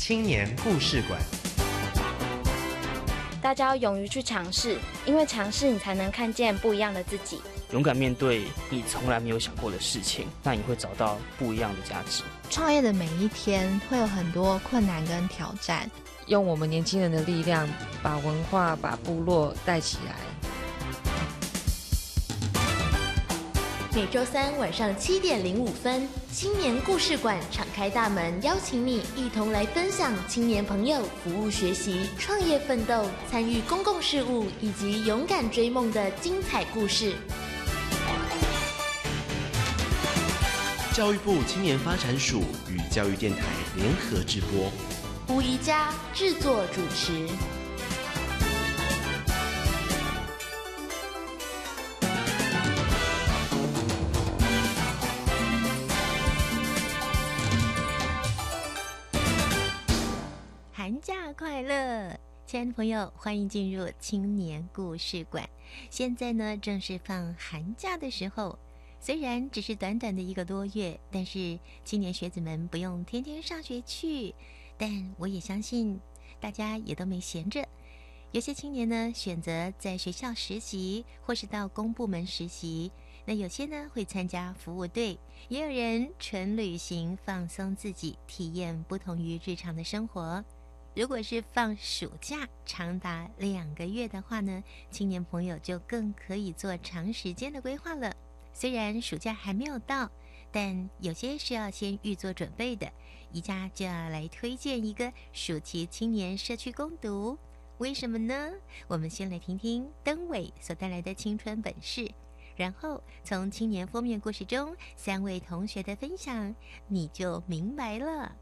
青年故事馆。大家要勇于去尝试，因为尝试你才能看见不一样的自己。勇敢面对你从来没有想过的事情，那你会找到不一样的价值。创业的每一天会有很多困难跟挑战，用我们年轻人的力量，把文化、把部落带起来。每周三晚上七点零五分，青年故事馆敞开大门，邀请你一同来分享青年朋友服务学习、创业奋斗、参与公共事务以及勇敢追梦的精彩故事。教育部青年发展署与教育电台联合直播，吴宜佳制作主持。亲爱的朋友，欢迎进入青年故事馆。现在呢，正是放寒假的时候。虽然只是短短的一个多月，但是青年学子们不用天天上学去，但我也相信大家也都没闲着。有些青年呢选择在学校实习，或是到公部门实习；那有些呢会参加服务队，也有人纯旅行放松自己，体验不同于日常的生活。如果是放暑假长达两个月的话呢，青年朋友就更可以做长时间的规划了。虽然暑假还没有到，但有些是要先预做准备的。宜家就要来推荐一个暑期青年社区攻读，为什么呢？我们先来听听登伟所带来的青春本事，然后从青年封面故事中三位同学的分享，你就明白了。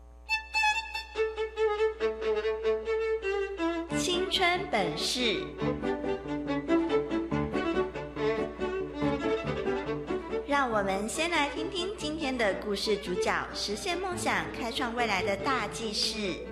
青春本事。让我们先来听听今天的故事主角实现梦想、开创未来的大记事。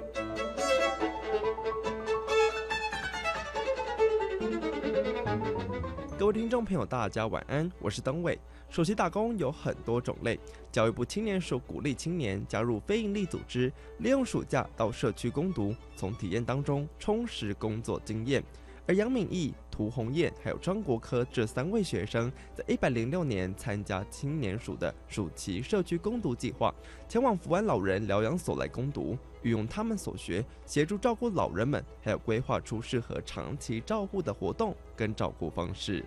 各位听众朋友，大家晚安，我是登伟。暑期打工有很多种类，教育部青年署鼓励青年加入非营利组织，利用暑假到社区攻读，从体验当中充实工作经验。而杨敏义、涂红艳还有张国科这三位学生，在一百零六年参加青年署的暑期社区攻读计划，前往福安老人疗养所来攻读，运用他们所学，协助照顾老人们，还有规划出适合长期照护的活动跟照顾方式。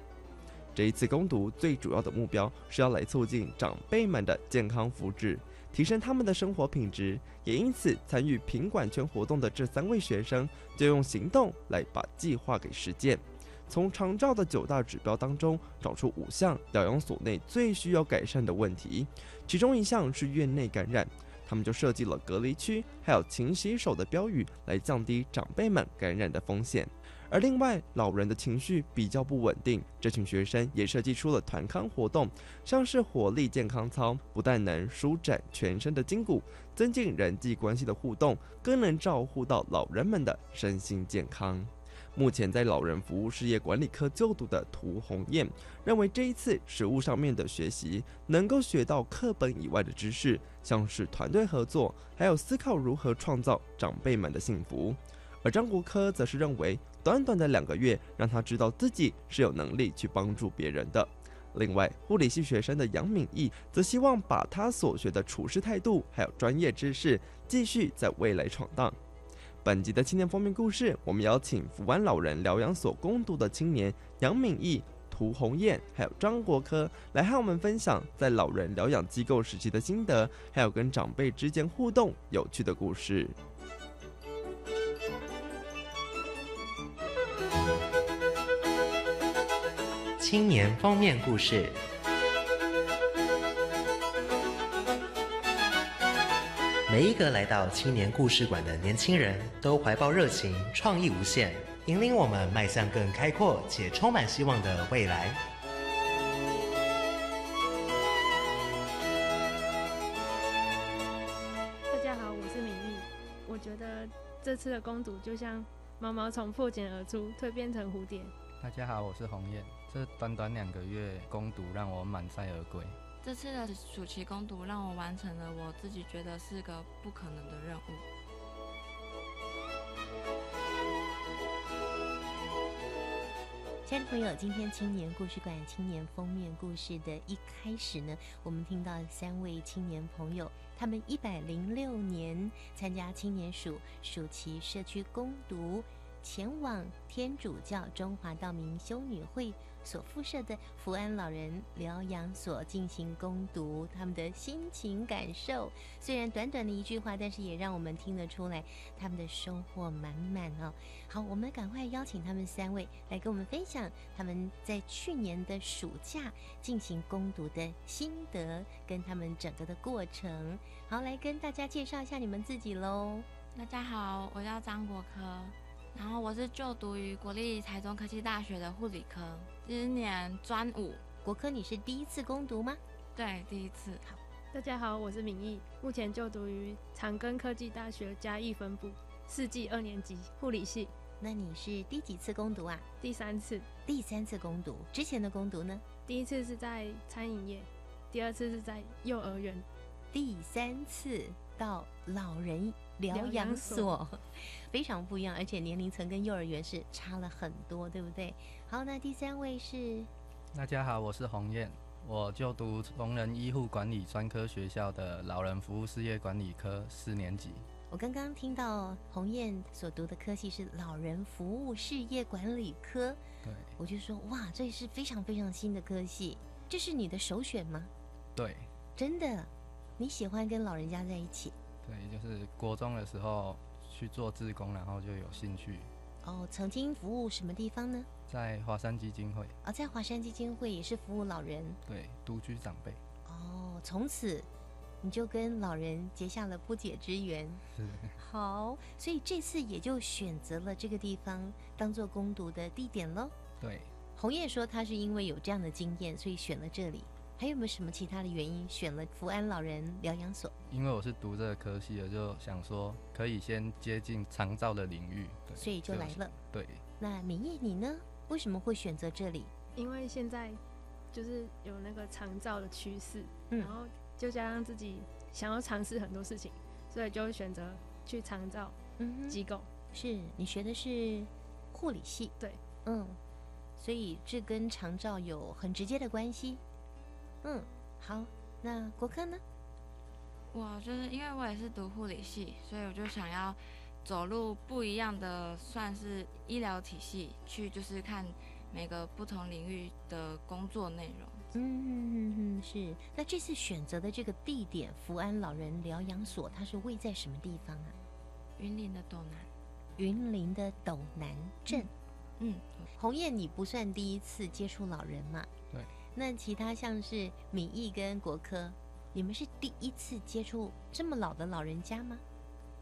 这一次攻读最主要的目标是要来促进长辈们的健康福祉。提升他们的生活品质，也因此参与品管圈活动的这三位学生，就用行动来把计划给实践。从长照的九大指标当中，找出五项疗养所内最需要改善的问题，其中一项是院内感染，他们就设计了隔离区，还有勤洗手的标语，来降低长辈们感染的风险。而另外，老人的情绪比较不稳定，这群学生也设计出了团康活动，像是活力健康操，不但能舒展全身的筋骨，增进人际关系的互动，更能照顾到老人们的身心健康。目前在老人服务事业管理科就读的涂红艳认为，这一次实务上面的学习，能够学到课本以外的知识，像是团队合作，还有思考如何创造长辈们的幸福。而张国科则是认为，短短的两个月，让他知道自己是有能力去帮助别人的。另外，护理系学生的杨敏义则希望把他所学的处事态度还有专业知识，继续在未来闯荡。本集的青年封面故事，我们邀请福湾老人疗养所攻读的青年杨敏义、涂红艳还有张国科，来和我们分享在老人疗养机构时期的心得，还有跟长辈之间互动有趣的故事。青年封面故事。每一个来到青年故事馆的年轻人都怀抱热情，创意无限，引领我们迈向更开阔且充满希望的未来。大家好，我是敏玉。我觉得这次的攻读就像毛毛虫破茧而出，蜕变成蝴蝶。大家好，我是鸿雁。这短短两个月攻读让我满载而归。这次的暑期攻读让我完成了我自己觉得是个不可能的任务。亲爱的朋友今天青年故事馆青年封面故事的一开始呢我们听到三位青年朋友他们一百零六年参加青年署暑期社区攻读前往天主教中华道明修女会所附设的福安老人疗养所进行攻读，他们的心情感受。虽然短短的一句话，但是也让我们听得出来他们的收获满满哦。好，我们赶快邀请他们三位来跟我们分享他们在去年的暑假进行攻读的心得，跟他们整个的过程。好，来跟大家介绍一下你们自己喽。大家好，我叫张国科。然后我是就读于国立台中科技大学的护理科，今年专五。国科，你是第一次攻读吗？对，第一次。好，大家好，我是敏义，目前就读于长庚科技大学嘉义分部四季二年级护理系。那你是第几次攻读啊？第三次。第三次攻读，之前的攻读呢？第一次是在餐饮业，第二次是在幼儿园，第三次到老人疗养所。非常不一样，而且年龄层跟幼儿园是差了很多，对不对？好，那第三位是，大家好，我是洪燕，我就读聋人医护管理专科学校的老人服务事业管理科四年级。我刚刚听到洪燕所读的科系是老人服务事业管理科，对，我就说哇，这是非常非常新的科系，这是你的首选吗？对，真的，你喜欢跟老人家在一起？对，就是国中的时候。去做志工，然后就有兴趣。哦，曾经服务什么地方呢？在华山基金会。哦，在华山基金会也是服务老人。对，独居长辈。哦，从此你就跟老人结下了不解之缘。是。好，所以这次也就选择了这个地方当做攻读的地点喽。对。红叶说，他是因为有这样的经验，所以选了这里。还有没有什么其他的原因选了福安老人疗养所？因为我是读这个科系的，就想说可以先接近长照的领域，所以就来了。对，那明叶你呢？为什么会选择这里？因为现在就是有那个长照的趋势，然后就加上自己想要尝试很多事情，所以就选择去长照机构。是你学的是护理系？对，嗯，所以这跟长照有很直接的关系。嗯，好，那国科呢？我就是因为我也是读护理系，所以我就想要走入不一样的，算是医疗体系，去就是看每个不同领域的工作内容。嗯嗯嗯，是。那这次选择的这个地点福安老人疗养所，它是位在什么地方啊？云林的斗南。云林的斗南镇。嗯，红叶，你不算第一次接触老人嘛？对。那其他像是米义跟国科，你们是第一次接触这么老的老人家吗？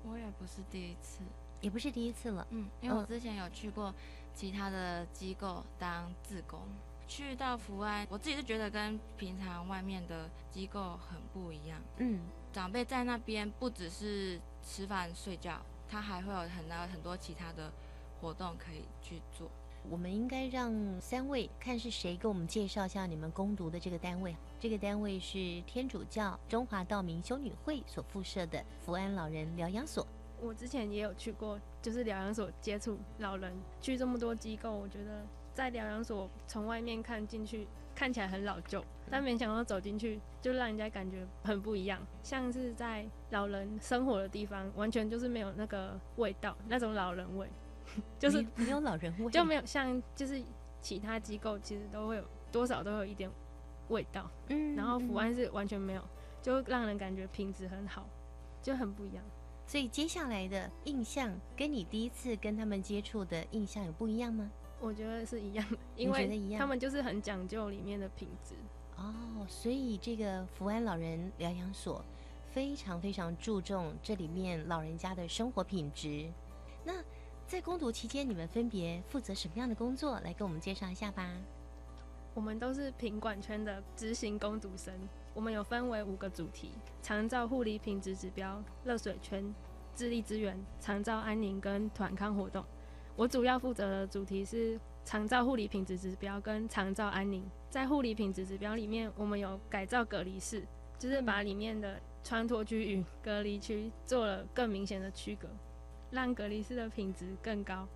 我也不是第一次，也不是第一次了。嗯，因为我之前有去过其他的机构当志工，去到福安，我自己是觉得跟平常外面的机构很不一样。嗯，长辈在那边不只是吃饭睡觉，他还会有很多很多其他的活动可以去做。我们应该让三位看是谁给我们介绍一下你们攻读的这个单位。这个单位是天主教中华道明修女会所附设的福安老人疗养所。我之前也有去过，就是疗养所接触老人。去这么多机构，我觉得在疗养所从外面看进去，看起来很老旧，但没想到走进去就让人家感觉很不一样，像是在老人生活的地方，完全就是没有那个味道，那种老人味。就是没有老人味，就没有像就是其他机构其实都会有多少都有一点味道，嗯，然后福安是完全没有，就让人感觉品质很好，就很不一样。所以接下来的印象跟你第一次跟他们接触的印象有不一样吗？我觉得是一样的，因为他们就是很讲究里面的品质。哦，所以这个福安老人疗养所非常非常注重这里面老人家的生活品质。那在攻读期间，你们分别负责什么样的工作？来跟我们介绍一下吧。我们都是品管圈的执行攻读生。我们有分为五个主题：长照护理品质指标、热水圈、智力资源、长照安宁跟团康活动。我主要负责的主题是长照护理品质指标跟长照安宁。在护理品质指标里面，我们有改造隔离室，就是把里面的穿脱区与隔离区做了更明显的区隔。让隔离室的品质更高，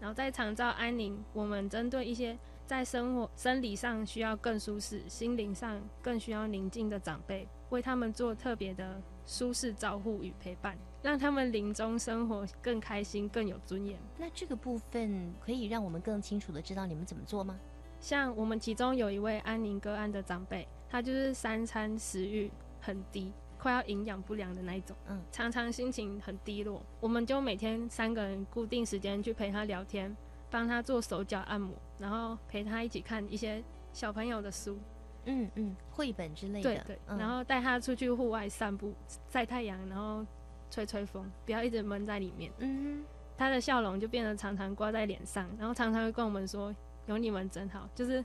然后在长照安宁，我们针对一些在生活生理上需要更舒适、心灵上更需要宁静的长辈，为他们做特别的舒适照护与陪伴，让他们临终生活更开心、更有尊严。那这个部分可以让我们更清楚的知道你们怎么做吗？像我们其中有一位安宁个案的长辈，他就是三餐食欲很低。快要营养不良的那一种，嗯，常常心情很低落，我们就每天三个人固定时间去陪他聊天，帮他做手脚按摩，然后陪他一起看一些小朋友的书，嗯嗯，绘本之类的，对对，然后带他出去户外散步、晒太阳，然后吹吹风，不要一直闷在里面，嗯，他的笑容就变得常常挂在脸上，然后常常会跟我们说：“有你们真好。”就是。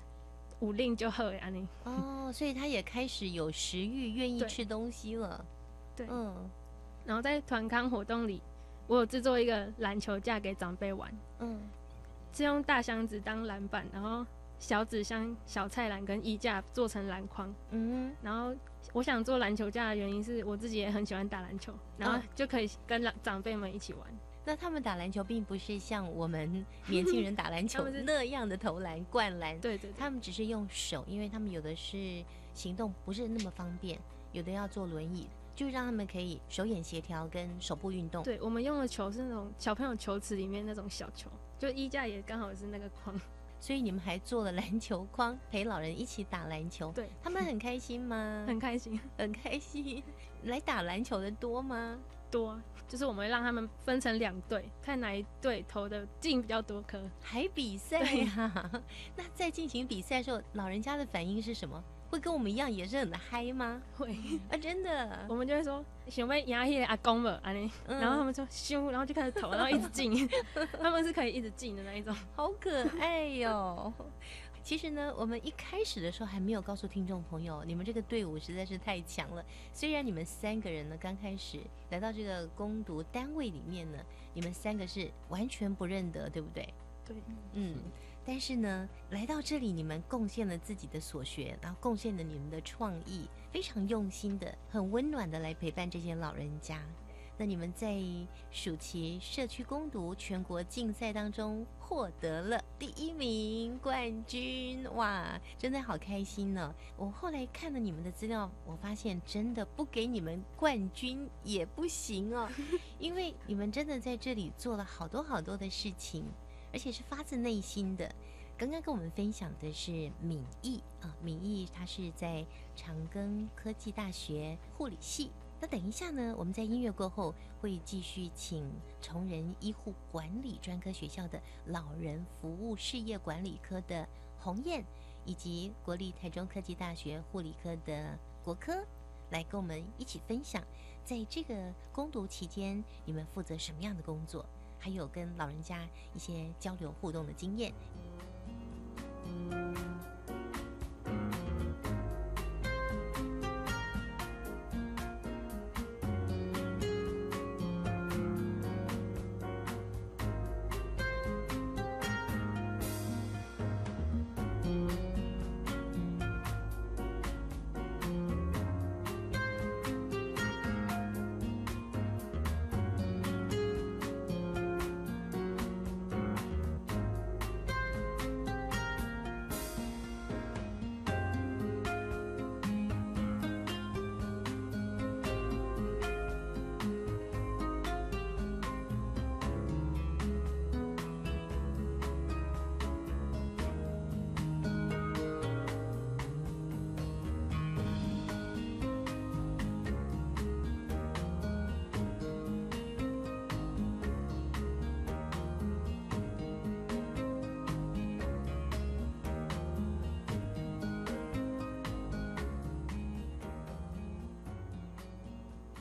五令就喝呀你哦，所以他也开始有食欲，愿意吃东西了。对，嗯。然后在团康活动里，我有制作一个篮球架给长辈玩。嗯。是用大箱子当篮板，然后小纸箱、小菜篮跟衣架做成篮筐。嗯。然后我想做篮球架的原因是我自己也很喜欢打篮球，然后就可以跟长长辈们一起玩。那他们打篮球并不是像我们 年轻人打篮球那样的投篮、灌篮，对对，他们只是用手，因为他们有的是行动不是那么方便，有的要坐轮椅，就让他们可以手眼协调跟手部运动。对，我们用的球是那种小朋友球池里面那种小球，就衣架也刚好是那个框，所以你们还做了篮球框，陪老人一起打篮球。对，他们很开心吗？很开心，很开心。来打篮球的多吗？多。就是我们会让他们分成两队，看哪一队投的进比较多颗，还比赛呀？那在进行比赛的时候，老人家的反应是什么？会跟我们一样也是很嗨吗？会啊，真的。我们就会说，想被压黑阿公了，安尼，然后他们说咻，然后就开始投，然后一直进，他们是可以一直进的那一种，好可爱哟。其实呢，我们一开始的时候还没有告诉听众朋友，你们这个队伍实在是太强了。虽然你们三个人呢刚开始来到这个攻读单位里面呢，你们三个是完全不认得，对不对？对，嗯。但是呢，来到这里，你们贡献了自己的所学，然后贡献了你们的创意，非常用心的、很温暖的来陪伴这些老人家。那你们在暑期社区攻读全国竞赛当中获得了第一名冠军，哇，真的好开心呢！我后来看了你们的资料，我发现真的不给你们冠军也不行哦，因为你们真的在这里做了好多好多的事情，而且是发自内心的。刚刚跟我们分享的是敏毅啊，敏毅他是在长庚科技大学护理系。那等一下呢？我们在音乐过后会继续请崇仁医护管理专科学校的老人服务事业管理科的洪燕，以及国立台中科技大学护理科的国科，来跟我们一起分享，在这个攻读期间，你们负责什么样的工作，还有跟老人家一些交流互动的经验。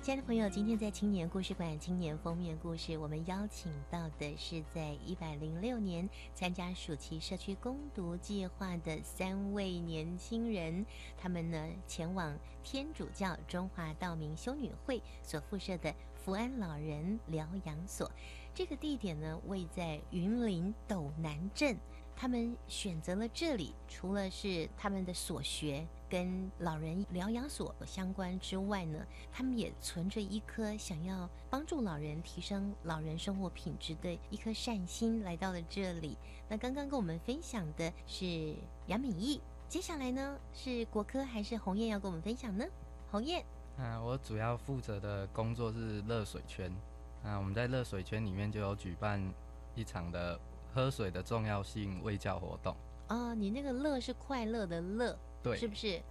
亲爱的朋友，今天在青年故事馆青年封面故事，我们邀请到的是在一百零六年参加暑期社区攻读计划的三位年轻人。他们呢前往天主教中华道明修女会所附设的福安老人疗养所。这个地点呢位在云林斗南镇。他们选择了这里，除了是他们的所学跟老人疗养所相关之外呢，他们也存着一颗想要帮助老人提升老人生活品质的一颗善心来到了这里。那刚刚跟我们分享的是杨敏义，接下来呢是国科还是鸿雁要跟我们分享呢？鸿雁，嗯，我主要负责的工作是热水圈。那我们在热水圈里面就有举办一场的喝水的重要性卫教活动。哦，你那个乐是快乐的乐，对，是不是？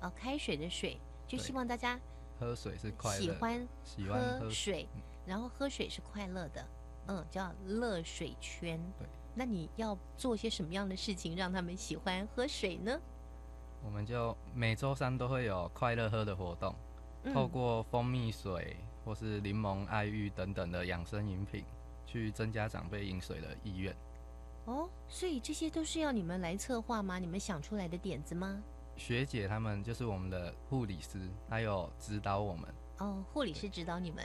哦，开水的水，就希望大家喝水是快乐，喜欢喜欢喝水，然后喝水是快乐的，嗯，叫乐水圈。对，那你要做些什么样的事情让他们喜欢喝水呢？我们就每周三都会有快乐喝的活动，嗯透过蜂蜜水或是柠檬爱玉等等的养生饮品，去增加长辈饮水的意愿。哦，所以这些都是要你们来策划吗？你们想出来的点子吗？学姐他们就是我们的护理师，还有指导我们。哦，护理师指导你们，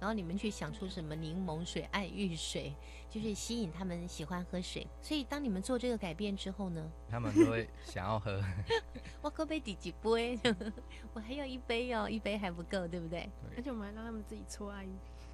然后你们去想出什么柠檬水、爱玉水，就是吸引他们喜欢喝水。所以当你们做这个改变之后呢，他们都会想要喝。我喝杯第几杯？我还有一杯哦，一杯还不够，对不对？而且我们还让他们自己搓爱玉，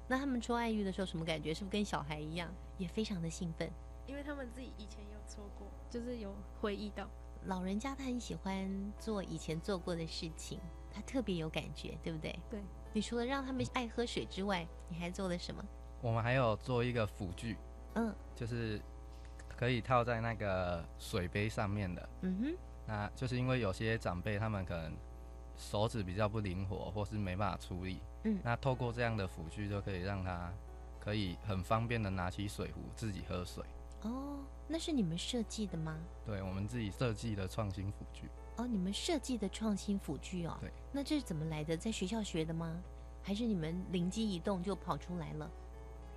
那他们搓爱玉的时候什么感觉？是不是跟小孩一样，也非常的兴奋？因为他们自己以前有做过，就是有回忆到。老人家他很喜欢做以前做过的事情，他特别有感觉，对不对？对。你除了让他们爱喝水之外，你还做了什么？我们还有做一个辅具，嗯，就是可以套在那个水杯上面的。嗯哼。那就是因为有些长辈他们可能手指比较不灵活，或是没办法处理。嗯。那透过这样的辅具，就可以让他可以很方便的拿起水壶自己喝水。哦，那是你们设计的吗？对，我们自己设计的创新辅具。哦，你们设计的创新辅具哦。对。那这是怎么来的？在学校学的吗？还是你们灵机一动就跑出来了？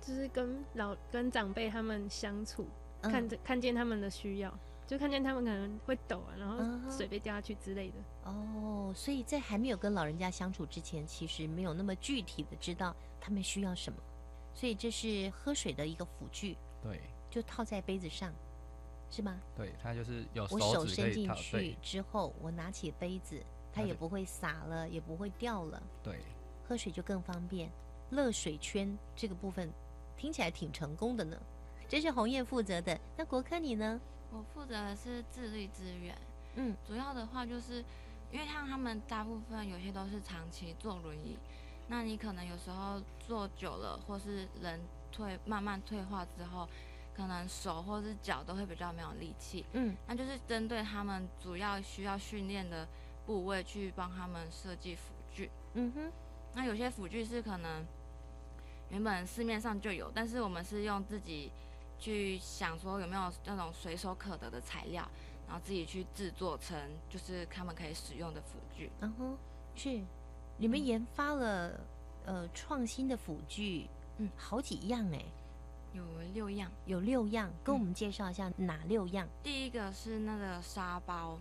就是跟老跟长辈他们相处，嗯看着看见他们的需要，就看见他们可能会抖啊，然后水被掉下去之类的。哦，所以在还没有跟老人家相处之前，其实没有那么具体的知道他们需要什么，所以这是喝水的一个辅具，对就套在杯子上，是吗？对，它就是有我手指可以套。伸进去之后，我拿起杯子，它也不会洒了，也不会掉了，对，喝水就更方便。热水圈这个部分听起来挺成功的呢，这是鸿雁负责的。那国科你呢？我负责的是自律资源，嗯，主要的话就是，因为像他们大部分有些都是长期坐轮椅，那你可能有时候坐久了，或是人退慢慢退化之后，可能手或是脚都会比较没有力气，嗯，那就是针对他们主要需要训练的部位去帮他们设计辅具。嗯哼，那有些辅具是可能原本市面上就有，但是我们是用自己去想说有没有那种随手可得的材料，然后自己去制作成就是他们可以使用的辅具。嗯哼是你们研发了呃创新的辅具，嗯，好几样哎，有六样，有六样，跟我们介绍一下哪六样？第一个是那个沙包，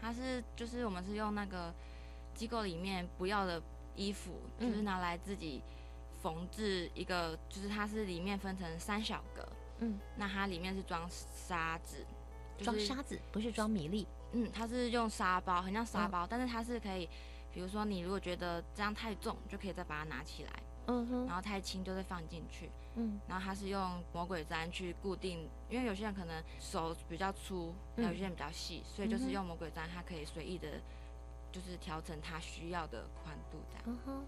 它是就是我们是用那个机构里面不要的衣服，嗯就是拿来自己缝制一个，就是它是里面分成三小格，嗯，那它里面是装沙子，就是装沙子不是装米粒，嗯，它是用沙包，很像沙嗯。包，但是它是可以，比如说你如果觉得这样太重，就可以再把它拿起来，嗯哼，然后太轻就会放进去，嗯，然后它是用魔鬼毡去固定，因为有些人可能手比较粗，嗯有些人比较细，所以就是用魔鬼毡，它可以随意的，就是调整它需要的宽度这样。嗯哼，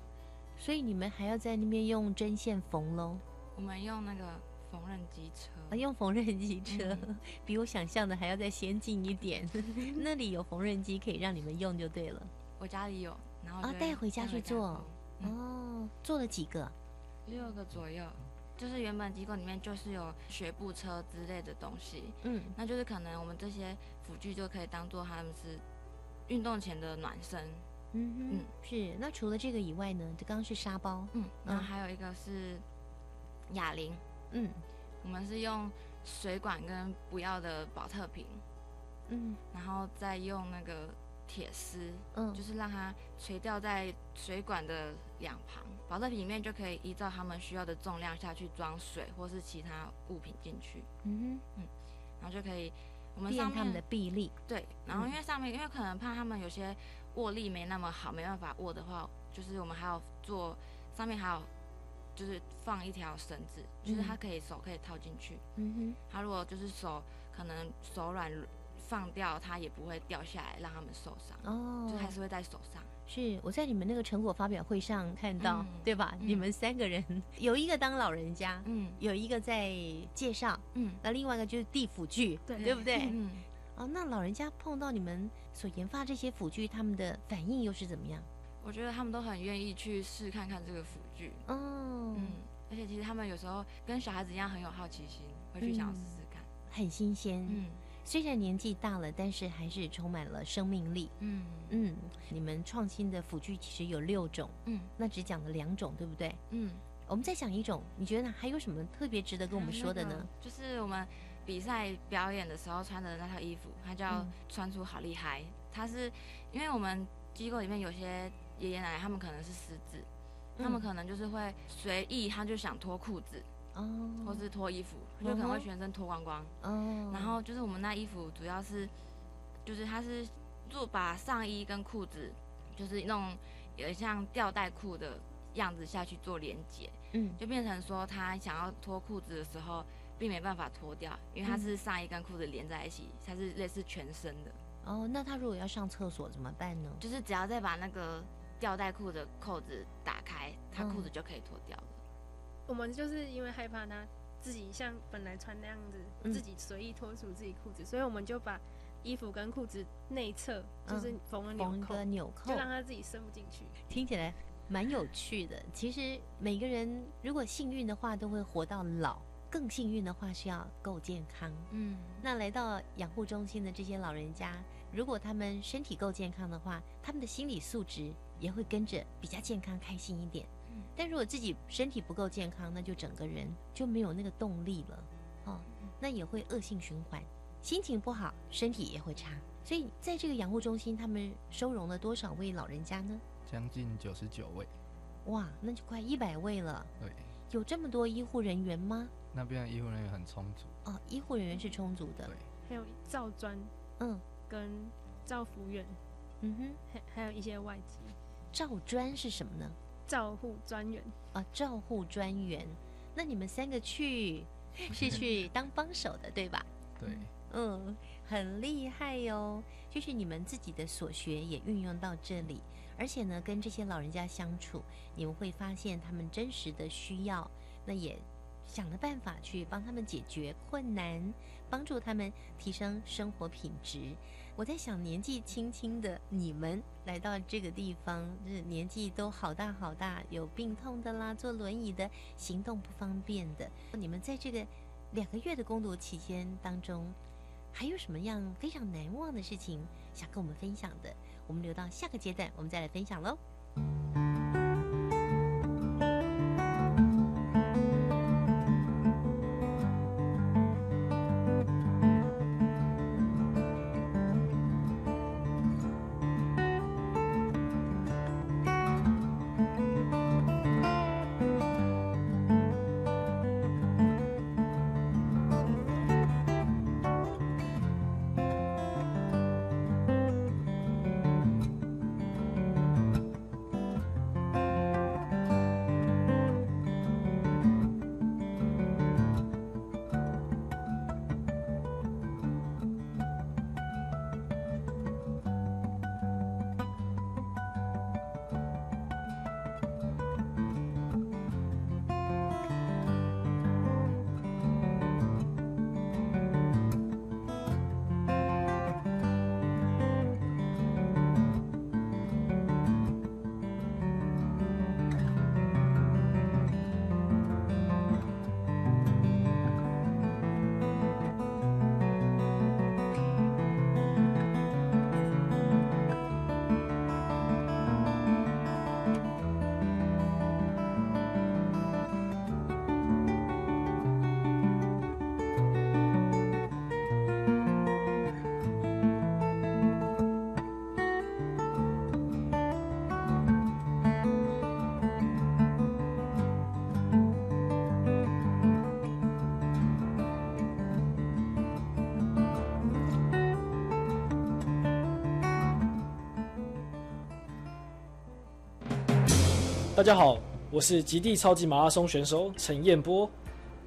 所以你们还要在那边用针线缝喽？我们用那个缝纫机车，啊，用缝纫机车，嗯 比我想象的还要再先进一点。那里有缝纫机可以让你们用就对了。我家里有，然后啊，带回家去做。缝哦，做了几个？六个左右。就是原本机构里面就是有学步车之类的东西，嗯，那就是可能我们这些辅具就可以当做他们是运动前的暖身，嗯嗯，是。那除了这个以外呢？就刚刚是沙包，嗯，然后还有一个是哑铃，嗯，我们是用水管跟不要的保特瓶，嗯，然后再用那个铁丝，嗯。就是让它垂吊在水管的两旁，保特瓶里面就可以依照他们需要的重量下去装水或是其他物品进去，嗯哼。嗯，然后就可以我们上面他们的臂力。对，然后因为上面因为可能怕他们有些握力没那么好，没办法握的话，就是我们还要做上面还有就是放一条绳子，就是它可以手可以套进去。嗯哼，他如果就是手可能手软放掉，它也不会掉下来让他们受伤。哦，就还是会在手上。是我在你们那个成果发表会上看到，对吧？你们三个人 有一个当老人家，嗯，有一个在介绍，嗯，那另外一个就是递辅具，对对不对？嗯，哦，那老人家碰到你们所研发这些辅具，他们的反应又是怎么样？我觉得他们都很愿意去试看看这个辅具，哦，嗯，而且其实他们有时候跟小孩子一样很有好奇心，会去想要试试看，很新鲜，嗯。虽然年纪大了，但是还是充满了生命力。嗯嗯，你们创新的辅具其实有六种，嗯，那只讲了两种，对不对？嗯，我们再讲一种，你觉得还有什么特别值得跟我们说的呢？就是我们比赛表演的时候穿的那套衣服，它叫穿出好厉害。它是因为我们机构里面有些爷爷奶奶，他们可能是失智，他们可能就是会随意，他就想脱裤子。哦，或是脱衣服，就可能会全身脱光光。哦，然后就是我们那衣服主要是，就是它是做把上衣跟裤子，就是弄有像吊带裤的样子下去做连接。嗯，就变成说他想要脱裤子的时候，并没办法脱掉，因为它是上衣跟裤子连在一起，它是类似全身的。哦，那他如果要上厕所怎么办呢？就是只要再把那个吊带裤的扣子打开，他裤子就可以脱掉了。我们就是因为害怕他自己像本来穿那样子，自己随意脱除自己裤子，所以我们就把衣服跟裤子内侧就是缝了缝个纽扣，就让他自己伸不进去。听起来蛮有趣的。其实每个人如果幸运的话，都会活到老；更幸运的话是要够健康。嗯，那来到养护中心的这些老人家，如果他们身体够健康的话，他们的心理素质也会跟着比较健康、开心一点。但如果自己身体不够健康，那就整个人就没有那个动力了，哦，那也会恶性循环，心情不好，身体也会差。所以在这个养护中心，他们收容了多少位老人家呢？将近九十九位。哇，那就快一百位了。对。有这么多医护人员吗？那边的医护人员很充足。哦，医护人员是充足的。对。还有造专，嗯，跟造福院，嗯哼，还还有一些外籍。造专是什么呢？照护专员啊，照护专员，那你们三个去 是去当帮手的，对吧？对，嗯，很厉害哟。就是你们自己的所学也运用到这里，而且呢，跟这些老人家相处，你们会发现他们真实的需要，那也想了办法去帮他们解决困难，帮助他们提升生活品质。我在想，年纪轻轻的你们来到这个地方，就是年纪都好大好大，有病痛的啦，坐轮椅的，行动不方便的。你们在这个两个月的攻读期间当中，还有什么样非常难忘的事情想跟我们分享的？我们留到下个阶段，我们再来分享喽。大家好，我是极地超级马拉松选手陈彦波。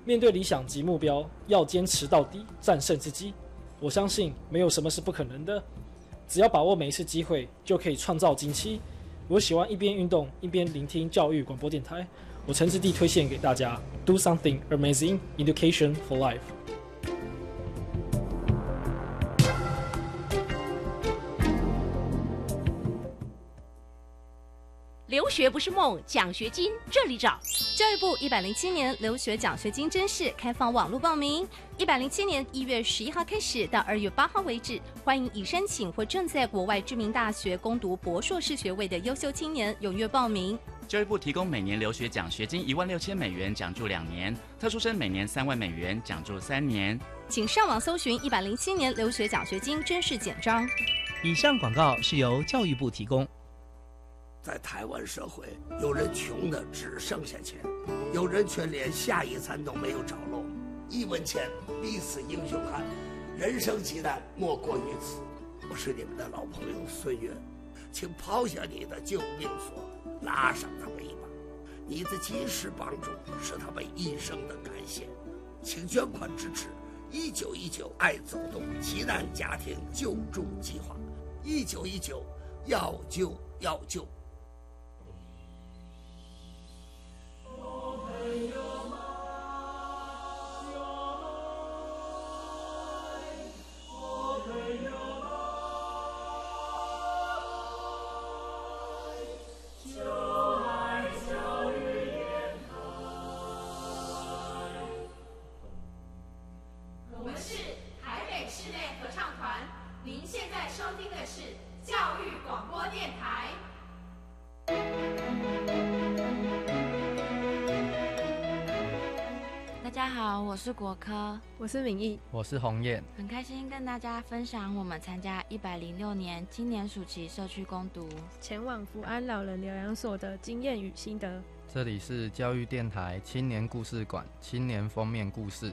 面对理想及目标，要坚持到底，战胜自己。我相信没有什么是不可能的，只要把握每一次机会，就可以创造惊奇。我喜欢一边运动一边聆听教育广播电台，我诚挚地推荐给大家：Do something amazing, education for life。留学不是梦，奖学金这里找。教育部一百零七年留学奖学金甄试开放网络报名，一百零七年一月十一号开始到二月八号为止，欢迎已申请或正在国外知名大学攻读博硕士学位的优秀青年踊跃报名。教育部提供每年留学奖学金一万六千美元，奖助两年；特殊生每年三万美元，奖助三年。请上网搜寻一百零七年留学奖学金甄试简章。以上广告是由教育部提供。在台湾社会，有人穷的只剩下钱，有人却连下一餐都没有着落。一文钱逼死英雄汉，人生极难莫过于此。我是你们的老朋友孙悦，请抛下你的救命索，拉上他们一把。你的及时帮助是他们一生的感谢，请捐款支持一九一九爱走动急难家庭救助计划。一九一九，要救要救。我是明义，我是鸿雁，很开心跟大家分享我们参加一百零六年青年暑期社区攻读，前往福安老人疗养所的经验与心得。这里是教育电台青年故事馆青年封面故事。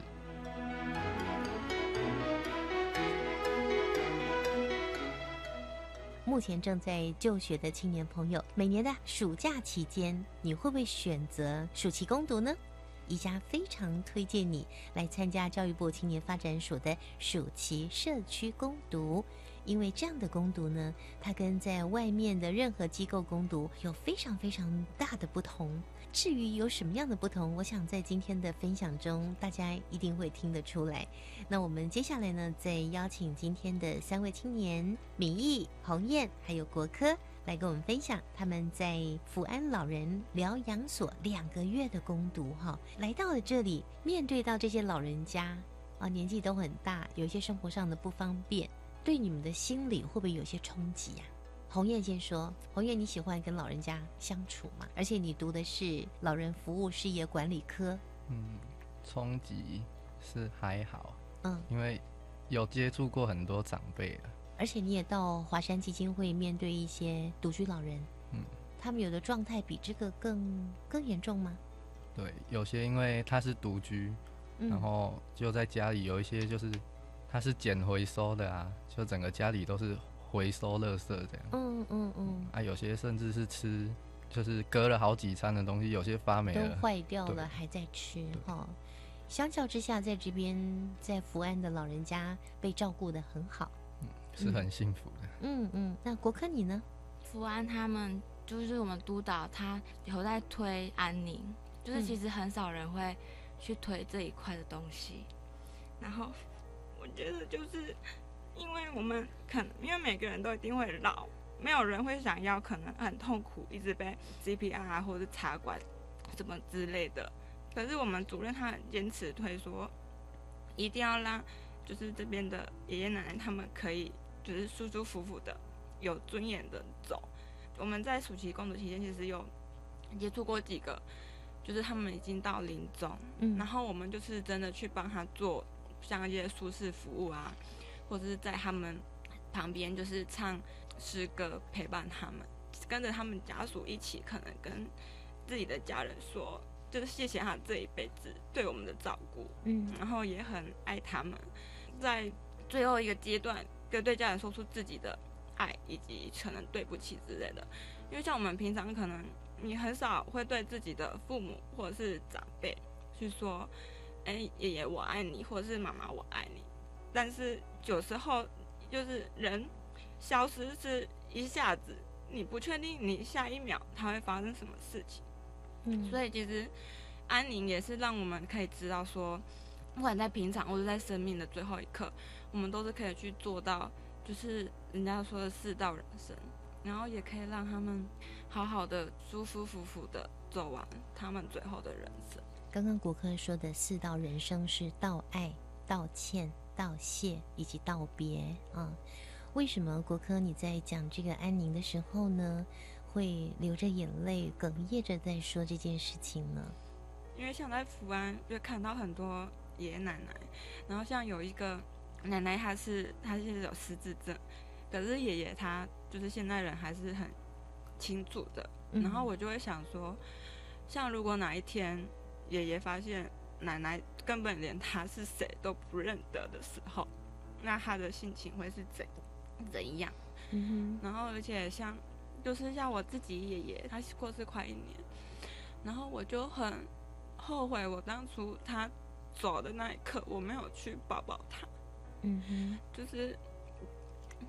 目前正在就学的青年朋友，每年的暑假期间，你会不会选择暑期攻读呢？宜家非常推荐你来参加教育部青年发展署的暑期社区攻读，因为这样的攻读呢，它跟在外面的任何机构攻读有非常非常大的不同。至于有什么样的不同，我想在今天的分享中，大家一定会听得出来。那我们接下来呢，再邀请今天的三位青年：敏义、鸿雁，还有国科。来跟我们分享他们在福安老人疗养所两个月的攻读哈，来到了这里，面对到这些老人家啊，年纪都很大，有一些生活上的不方便，对你们的心理会不会有些冲击呀？红叶先说，红叶你喜欢跟老人家相处吗？而且你读的是老人服务事业管理科，嗯，冲击是还好，嗯，因为有接触过很多长辈了。而且你也到华山基金会面对一些独居老人，嗯，他们有的状态比这个更更严重吗？对，有些因为他是独居，然后就在家里有一些就是他是捡回收的啊，就整个家里都是回收垃圾这样。嗯嗯嗯。啊，有些甚至是吃就是隔了好几餐的东西，有些发霉了，都坏掉了还在吃哈。相较之下，在这边在福安的老人家被照顾的很好。是很幸福的。嗯嗯，那国科你呢？福安他们就是我们督导，他有在推安宁，就是其实很少人会去推这一块的东西。然后我觉得就是因为我们可能因为每个人都一定会老，没有人会想要可能很痛苦，一直被 CPR 啊或者插管什么之类的。可是我们主任他很坚持推说，一定要让就是这边的爷爷奶奶他们可以。就是舒舒服服的、有尊严的走。我们在暑期工作期间，其实有接触过几个，就是他们已经到临终，嗯，然后我们就是真的去帮他做像一些舒适服务啊，或者是在他们旁边就是唱诗歌陪伴他们，跟着他们家属一起，可能跟自己的家人说，就是谢谢他这一辈子对我们的照顾，嗯，然后也很爱他们，在最后一个阶段。就对家人说出自己的爱，以及可能对不起之类的。因为像我们平常可能你很少会对自己的父母或者是长辈去说，哎，爷爷我爱你，或者是妈妈我爱你。但是有时候就是人消失是一下子，你不确定你下一秒他会发生什么事情。嗯，所以其实安宁也是让我们可以知道说，不管在平常或者在生命的最后一刻，我们都是可以去做到，就是人家说的四道人生，然后也可以让他们好好的、舒舒服服的走完他们最后的人生。刚刚国科说的四道人生是道爱、道歉。道谢以及道别啊，为什么国科你在讲这个安宁的时候呢，会流着眼泪哽咽着在说这件事情呢？因为像在福安就看到很多爷爷奶奶，然后像有一个奶奶，她是她是有失智症，可是爷爷他就是现代人还是很清楚的，然后我就会想说，像如果哪一天爷爷发现。奶奶根本连他是谁都不认得的时候，那他的心情会是怎怎样？嗯然后而且像，就是像我自己爷爷，他过世快一年，然后我就很后悔，我当初他走的那一刻，我没有去抱抱他。嗯哼，就是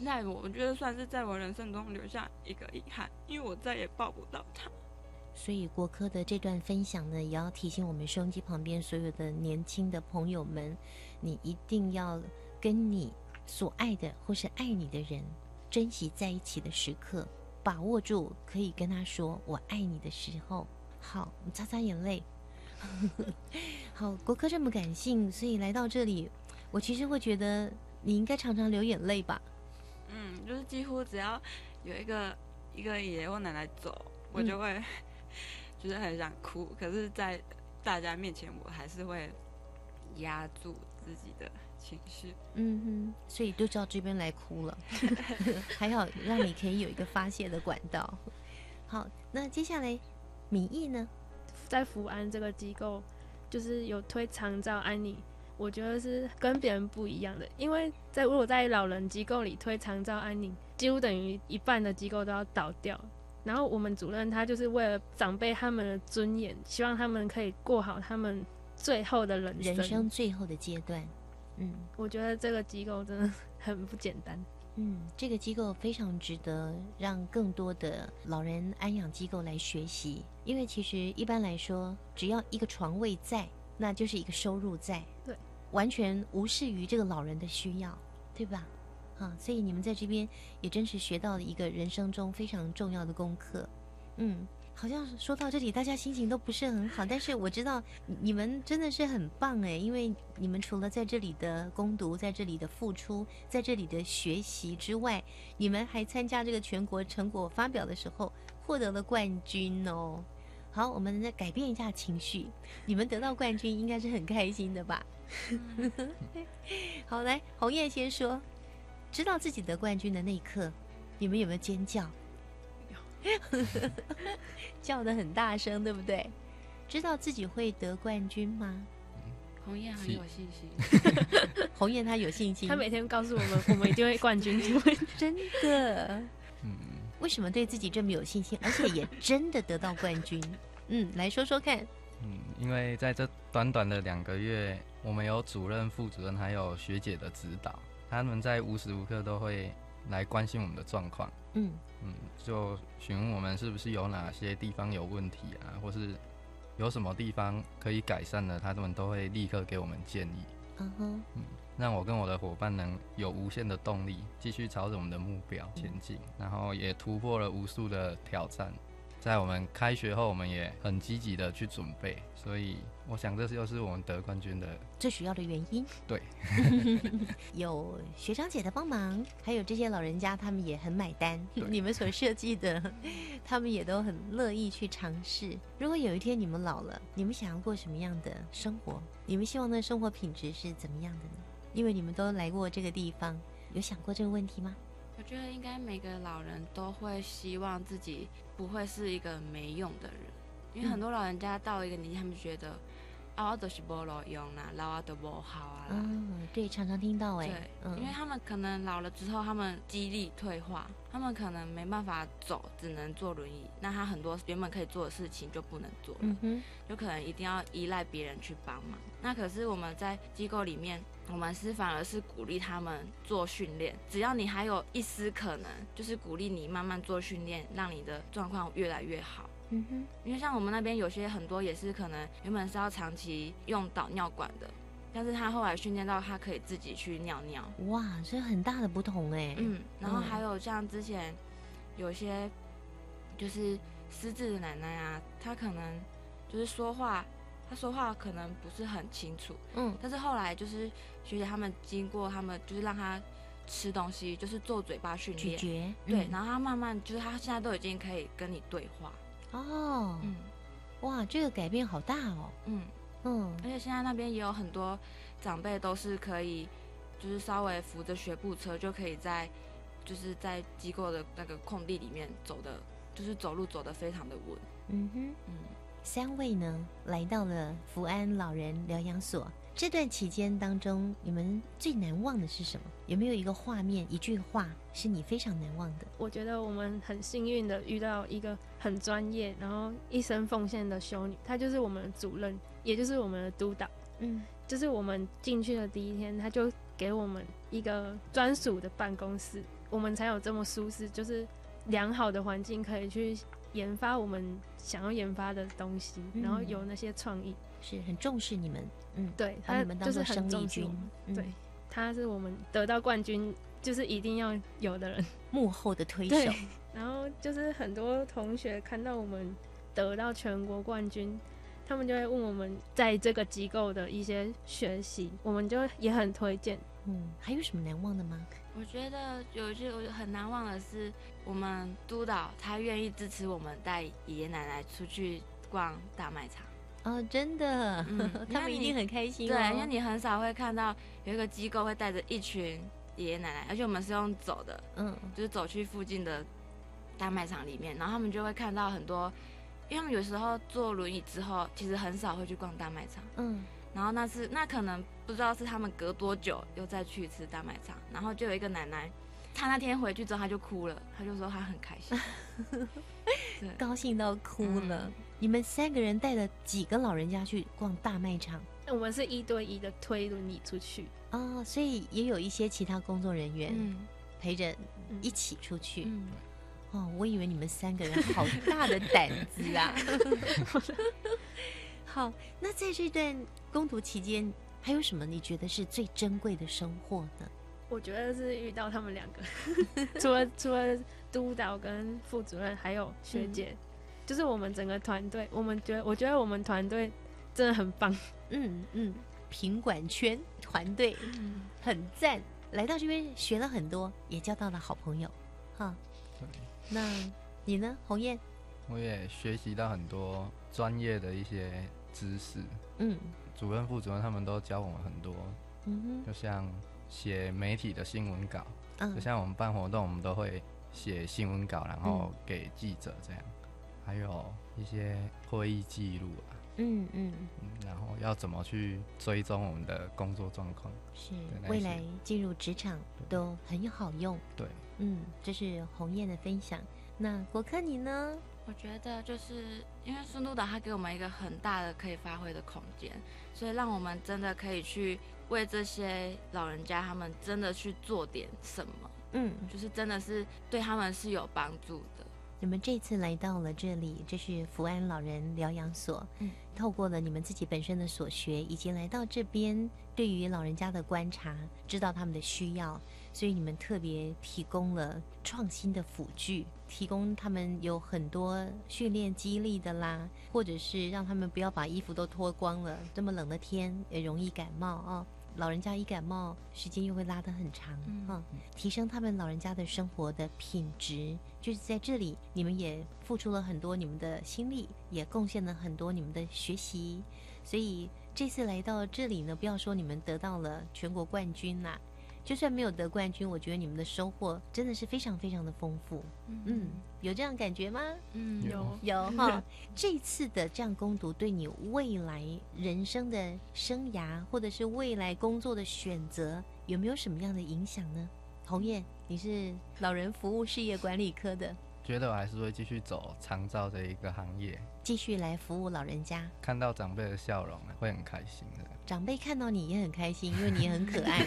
在我我觉得算是在我人生中留下一个遗憾，因为我再也抱不到他。所以国科的这段分享呢，也要提醒我们收音机旁边所有的年轻的朋友们，你一定要跟你所爱的或是爱你的人珍惜在一起的时刻，把握住可以跟他说我爱你的时候。好，擦擦眼泪。好，国科这么感性，所以来到这里，我其实会觉得你应该常常流眼泪吧。嗯，就是几乎只要有一个一个爷爷或奶奶走，我就会。就是很想哭，可是，在大家面前，我还是会压住自己的情绪。嗯哼，所以就到这边来哭了，还好让你可以有一个发泄的管道。好，那接下来敏义呢，在福安这个机构，就是有推长照安宁，我觉得是跟别人不一样的，因为在如果在老人机构里推长照安宁，几乎等于一半的机构都要倒掉。然后我们主任他就是为了长辈他们的尊严，希望他们可以过好他们最后的人生，人生最后的阶段。嗯，我觉得这个机构真的很不简单。嗯，这个机构非常值得让更多的老人安养机构来学习，因为其实一般来说，只要一个床位在，那就是一个收入在，对，完全无视于这个老人的需要，对吧？啊，所以你们在这边也真是学到了一个人生中非常重要的功课。嗯，好像说到这里，大家心情都不是很好，但是我知道你们真的是很棒哎，因为你们除了在这里的攻读，在这里的付出，在这里的学习之外，你们还参加这个全国成果发表的时候获得了冠军哦。好，我们再改变一下情绪，你们得到冠军应该是很开心的吧？好，来红叶先说。知道自己得冠军的那一刻，你们有没有尖叫？叫的很大声，对不对？知道自己会得冠军吗？红叶很有信心。红叶她有信心，她每天告诉我们，我们一定会冠军，真的。嗯。为什么对自己这么有信心，而且也真的得到冠军？嗯，来说说看。嗯，因为在这短短的两个月，我们有主任、副主任还有学姐的指导。他们在无时无刻都会来关心我们的状况，嗯嗯，就询问我们是不是有哪些地方有问题啊，或是有什么地方可以改善的，他们都会立刻给我们建议，嗯哼，嗯，让我跟我的伙伴能有无限的动力，继续朝着我们的目标前进，然后也突破了无数的挑战。在我们开学后，我们也很积极的去准备，所以我想这是又是我们得冠军的最主要的原因。对 有学长姐的帮忙，还有这些老人家，他们也很买单。你们所设计的，他们也都很乐意去尝试。如果有一天你们老了，你们想要过什么样的生活？你们希望的生活品质是怎么样的呢？因为你们都来过这个地方，有想过这个问题吗？我觉得应该每个老人都会希望自己不会是一个没用的人，因为很多老人家到了一个年纪，他们觉得啊都是无路用啦，老啊都不好啊啦。嗯，对，常常听到哎。对，因为他们可能老了之后，他们肌力退化，他们可能没办法走，只能坐轮椅。那他很多原本可以做的事情就不能做了，嗯，就可能一定要依赖别人去帮忙。那可是我们在机构里面，我们是反而是鼓励他们做训练，只要你还有一丝可能，就是鼓励你慢慢做训练，让你的状况越来越好。嗯哼，因为像我们那边有些很多也是可能原本是要长期用导尿管的，但是他后来训练到他可以自己去尿尿。哇，这很大的不同哎。嗯，然后还有像之前有些就是失智的奶奶啊，她可能就是说话，她说话可能不是很清楚。嗯，但是后来就是学姐他们经过他们就是让他吃东西，就是做嘴巴训练，咀嚼。对，然后他慢慢就是他现在都已经可以跟你对话。哦，嗯，哇，这个改变好大哦，嗯。嗯，而且现在那边也有很多长辈都是可以，就是稍微扶着学步车就可以在，就是在机构的那个空地里面走的，就是走路走的非常的稳。嗯哼，嗯，三位呢来到了福安老人疗养所。这段期间当中，你们最难忘的是什么？有没有一个画面、一句话是你非常难忘的？我觉得我们很幸运的遇到一个很专业，然后一生奉献的修女，她就是我们的主任，也就是我们的督导。嗯，就是我们进去的第一天，她就给我们一个专属的办公室，我们才有这么舒适，就是良好的环境可以去研发我们想要研发的东西，然后有那些创意。是很重视你们，嗯，对，把你们当做生力军，对，他是我们得到冠军就是一定要有的人，幕后的推手。然后就是很多同学看到我们得到全国冠军，他们就会问我们在这个机构的一些学习，我们就也很推荐。嗯，还有什么难忘的吗？我觉得有一句我很难忘的是，我们督导他愿意支持我们带爷爷奶奶出去逛大卖场。哦，真的，他们一定很开心。对，因为你很少会看到有一个机构会带着一群爷爷奶奶，而且我们是用走的，嗯，就是走去附近的大卖场里面，然后他们就会看到很多，因为他们有时候坐轮椅之后，其实很少会去逛大卖场，嗯，然后那是那可能不知道是他们隔多久又再去一次大卖场，然后就有一个奶奶。他那天回去之后，他就哭了，他就说他很开心，高兴到哭了。你们三个人带了几个老人家去逛大卖场？我们是一对一的推着你出去哦，所以也有一些其他工作人员陪着一起出去。哦，我以为你们三个人好 大的胆子啊！好，那在这段攻读期间，还有什么你觉得是最珍贵的收获呢？我觉得是遇到他们两个，除了除了督导跟副主任，还有学姐，就是我们整个团队。我们觉得，我觉得我们团队真的很棒。嗯嗯，品管圈团队很赞，来到这边学了很多，也交到了好朋友。哈，那你呢，红艳？我也学习到很多专业的一些知识。嗯，主任、副主任他们都教我们很多。嗯哼，就像。写媒体的新闻稿，嗯就像我们办活动，我们都会写新闻稿，然后给记者这样。还有一些会议记录啊，嗯嗯，然后要怎么去追踪我们的工作状况？是未来进入职场都很好用。对，嗯，这是鸿雁的分享。那国科你呢？我觉得就是因为孙督导他给我们一个很大的可以发挥的空间，所以让我们真的可以去。为这些老人家，他们真的去做点什么，嗯，就是真的是对他们是有帮助的。你们这次来到了这里，这是福安老人疗养所，嗯，透过了你们自己本身的所学，以及来到这边对于老人家的观察，知道他们的需要，所以你们特别提供了创新的辅具，提供他们有很多训练激励的啦，或者是让他们不要把衣服都脱光了，这么冷的天也容易感冒啊。老人家一感冒，时间又会拉得很长，哈，提升他们老人家的生活的品质，就是在这里，你们也付出了很多你们的心力，也贡献了很多你们的学习，所以这次来到这里呢，不要说你们得到了全国冠军啦，就算没有得冠军，我觉得你们的收获真的是非常非常的丰富。嗯，有这样感觉吗？嗯，有有哈。这次的这样攻读，对你未来人生的生涯，或者是未来工作的选择，有没有什么样的影响呢？红叶，你是老人服务事业管理科的。觉得我还是会继续走长照这一个行业，继续来服务老人家。看到长辈的笑容，会很开心的。长辈看到你也很开心，因为你也很可爱。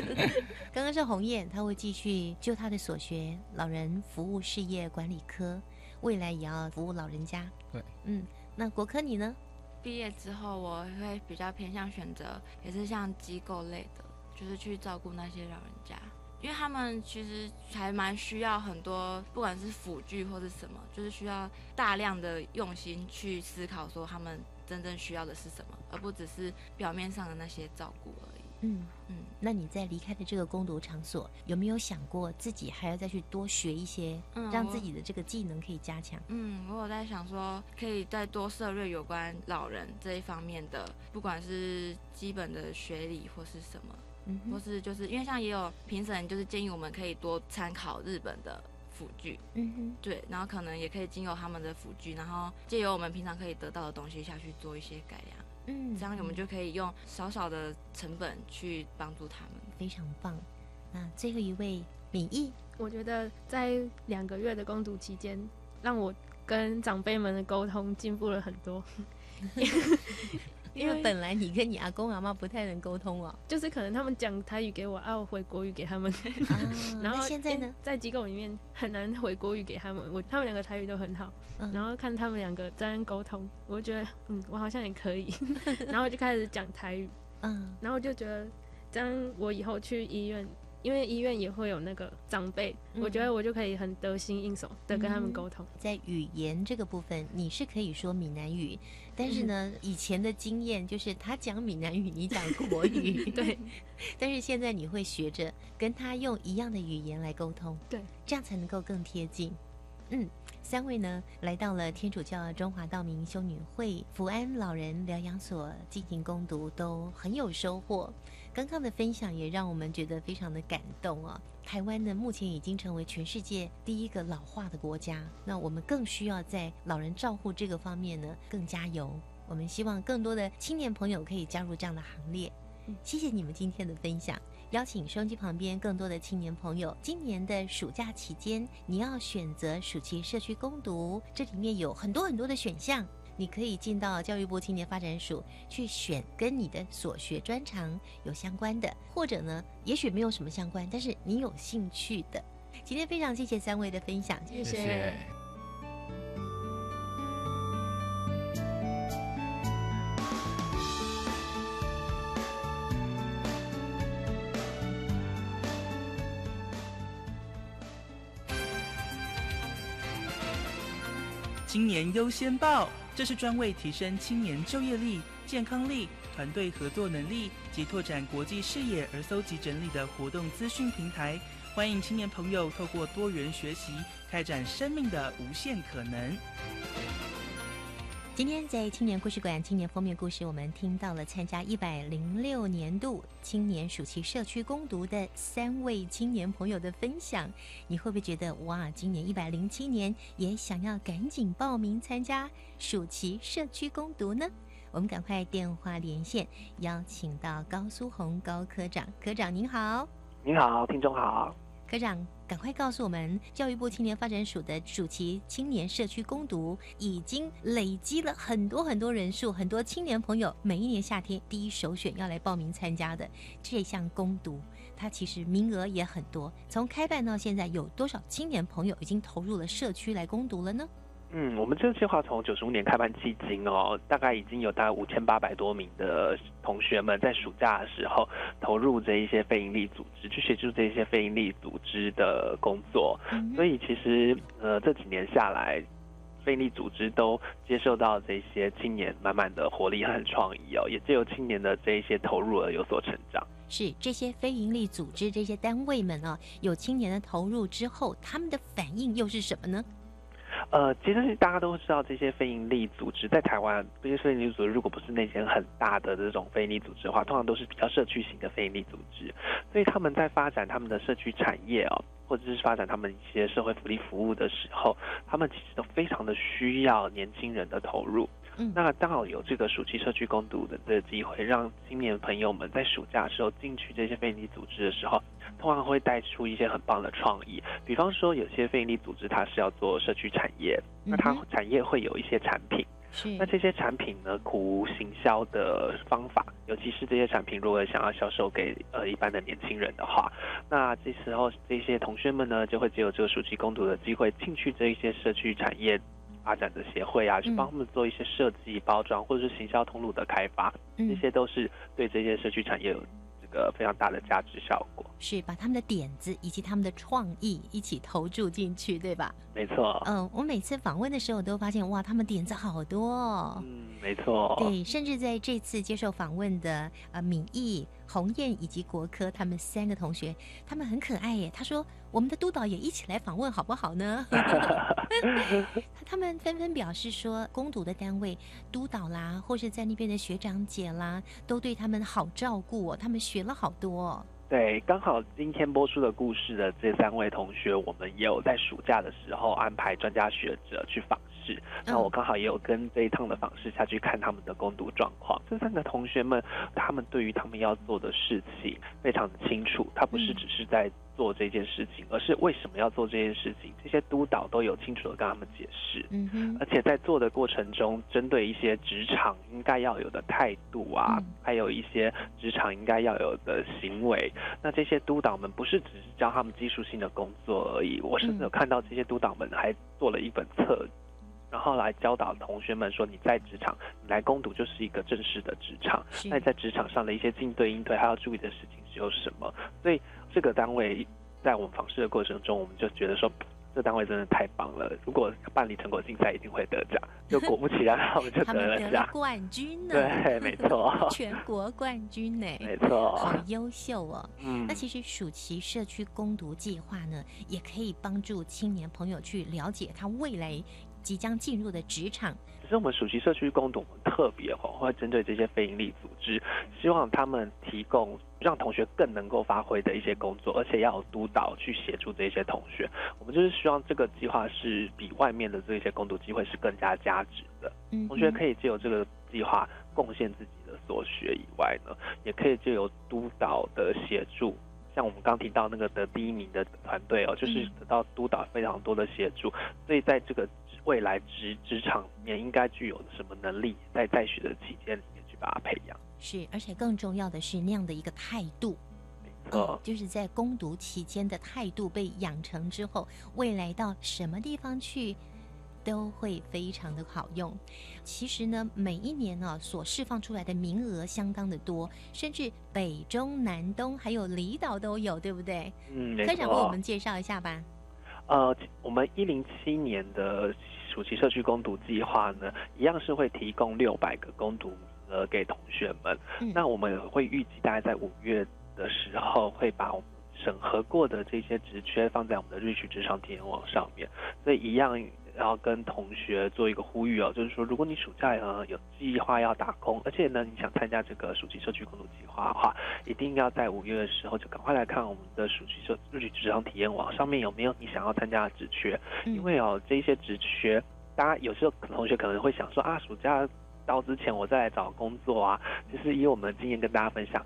刚刚是红燕，他会继续就他的所学，老人服务事业管理科，未来也要服务老人家。对，嗯，那国科你呢？毕业之后，我会比较偏向选择，也是像机构类的，就是去照顾那些老人家。因为他们其实还蛮需要很多，不管是辅具或是什么，就是需要大量的用心去思考，说他们真正需要的是什么，而不只是表面上的那些照顾而已。嗯嗯。那你在离开的这个攻读场所，有没有想过自己还要再去多学一些，嗯让自己的这个技能可以加强？嗯，我有在想说，可以再多涉略有关老人这一方面的，不管是基本的学理或是什么。或是就是因为像也有评审，就是建议我们可以多参考日本的辅具，嗯哼，对，然后可能也可以经由他们的辅具，然后借由我们平常可以得到的东西下去做一些改良，嗯，这样我们就可以用少少的成本去帮助他们，非常棒。那最后一位敏义，我觉得在两个月的攻读期间，让我跟长辈们的沟通进步了很多。因为本来你跟你阿公阿妈不太能沟通哦，就是可能他们讲台语给我，啊，我回国语给他们。然后现在呢，在机构里面很难回国语给他们，我他们两个台语都很好，然后看他们两个在沟通，我就觉得嗯，我好像也可以，然后就开始讲台语，嗯，然后就觉得这样我以后去医院。因为医院也会有那个长辈，我觉得我就可以很得心应手的跟他们沟通。在语言这个部分，你是可以说闽南语，但是呢，以前的经验就是他讲闽南语，你讲国语，对。但是现在你会学着跟他用一样的语言来沟通，对，这样才能够更贴近。嗯，三位呢来到了天主教中华道明修女会福安老人疗养所进行攻读，都很有收获。刚刚的分享也让我们觉得非常的感动啊！台湾呢，目前已经成为全世界第一个老化的国家，那我们更需要在老人照护这个方面呢更加油。我们希望更多的青年朋友可以加入这样的行列。谢谢你们今天的分享，邀请收音机旁边更多的青年朋友，今年的暑假期间，你要选择暑期社区攻读，这里面有很多很多的选项。你可以进到教育部青年发展署去选跟你的所学专长有相关的，或者呢，也许没有什么相关，但是你有兴趣的。今天非常谢谢三位的分享，谢谢。青年优先报。这是专为提升青年就业力、健康力、团队合作能力及拓展国际视野而搜集整理的活动资讯平台，欢迎青年朋友透过多元学习，开展生命的无限可能。今天在青年故事馆青年封面故事，我们听到了参加一百零六年度青年暑期社区攻读的三位青年朋友的分享。你会不会觉得哇，今年一百零七年也想要赶紧报名参加暑期社区攻读呢？我们赶快电话连线，邀请到高苏红高科长。科长您好，您好，听众好。科长，赶快告诉我们，教育部青年发展署的暑期青年社区攻读已经累积了很多很多人数，很多青年朋友每一年夏天第一首选要来报名参加的这项攻读，它其实名额也很多。从开办到现在，有多少青年朋友已经投入了社区来攻读了呢？嗯，我们这个计划从九十五年开办迄今哦，大概已经有大概五千八百多名的同学们在暑假的时候投入这一些非营利组织，去协助这些非营利组织的工作。所以其实呃这几年下来，非营利组织都接受到这些青年满满的活力和创意哦，也借由青年的这一些投入而有所成长。是这些非营利组织这些单位们啊，有青年的投入之后，他们的反应又是什么呢？呃，其实大家都知道，这些非营利组织在台湾，这些非营利组织如果不是那些很大的这种非营利组织的话，通常都是比较社区型的非营利组织，所以他们在发展他们的社区产业哦，或者是发展他们一些社会福利服务的时候，他们其实都非常的需要年轻人的投入。嗯，那刚好有这个暑期社区攻读的这个机会，让青年朋友们在暑假的时候进去这些非营利组织的时候，通常会带出一些很棒的创意。比方说，有些非营利组织它是要做社区产业，那它产业会有一些产品，是那这些产品呢，苦无行销的方法，尤其是这些产品如果想要销售给呃一般的年轻人的话，那这时候这些同学们呢，就会借有这个暑期攻读的机会进去这一些社区产业。发展的协会啊，去帮他们做一些设计、包装，或者是行销通路的开发，这些都是对这些社区产业个非常大的价值效果。是把他们的点子以及他们的创意一起投注进去，对吧？没错。嗯，我每次访问的时候，我都发现哇，他们点子好多。哦。嗯，没错。对，甚至在这次接受访问的呃敏毅、鸿雁以及国科他们三个同学，他们很可爱耶。他说。我们的督导也一起来访问，好不好呢？他们纷纷表示说，攻读的单位督导啦，或是在那边的学长姐啦，都对他们好照顾哦。他们学了好多。对，刚好今天播出的故事的这三位同学，我们也有在暑假的时候安排专家学者去访视。那我刚好也有跟这一趟的访视下去看他们的攻读状况。这三个同学们，他们对于他们要做的事情非常的清楚，他不是只是在。做这件事情，而是为什么要做这件事情？这些督导都有清楚的跟他们解释，嗯哼，而且在做的过程中，针对一些职场应该要有的态度啊，还有一些职场应该要有的行为，那这些督导们不是只是教他们技术性的工作而已，我甚至有看到这些督导们还做了一本册。然后来教导同学们说，你在职场你来攻读就是一个正式的职场，那在职场上的一些进对应对还要注意的事情是有什么？所以这个单位在我们访视的过程中，我们就觉得说，这单位真的太棒了。如果办理成果竞赛，一定会得奖。就果不其然，他们就得了奖，冠军呢？对，没错，全国冠军呢？没错，好优秀哦。嗯，那其实暑期社区攻读计划呢，也可以帮助青年朋友去了解他未来。即将进入的职场，其实我们暑期社区工读特别哦，会针对这些非营利组织，希望他们提供让同学更能够发挥的一些工作，而且要有督导去协助这些同学。我们就是希望这个计划是比外面的这些工读机会是更加加值的。嗯，同学可以借由这个计划贡献自己的所学以外呢，也可以借由督导的协助，像我们刚提到那个得第一名的团队哦，就是得到督导非常多的协助，所以在这个。未来职职场里面应该具有什么能力，在在学的期间里面去把它培养。是，而且更重要的是那样的一个态度，哦，就是在攻读期间的态度被养成之后，未来到什么地方去都会非常的好用。其实呢，每一年呢所释放出来的名额相当的多，甚至北中南东还有离岛都有，对不对？嗯，科长为我们介绍一下吧。呃，我们一零七年的。暑期社区攻读计划呢，一样是会提供六百个攻读名额给同学们。那我们会预计大概在五月的时候，会把我们审核过的这些职缺放在我们的日趣职场体验网上面。所以一样。然后跟同学做一个呼吁哦，就是说，如果你暑假呃有计划要打工，而且呢你想参加这个暑期社区工作计划的话，一定要在五月的时候就赶快来看我们的暑期社日语职场体验网上面有没有你想要参加的职缺。因为哦这些职缺，大家有时候同学可能会想说啊，暑假到之前我再来找工作啊。其实以我们的经验跟大家分享，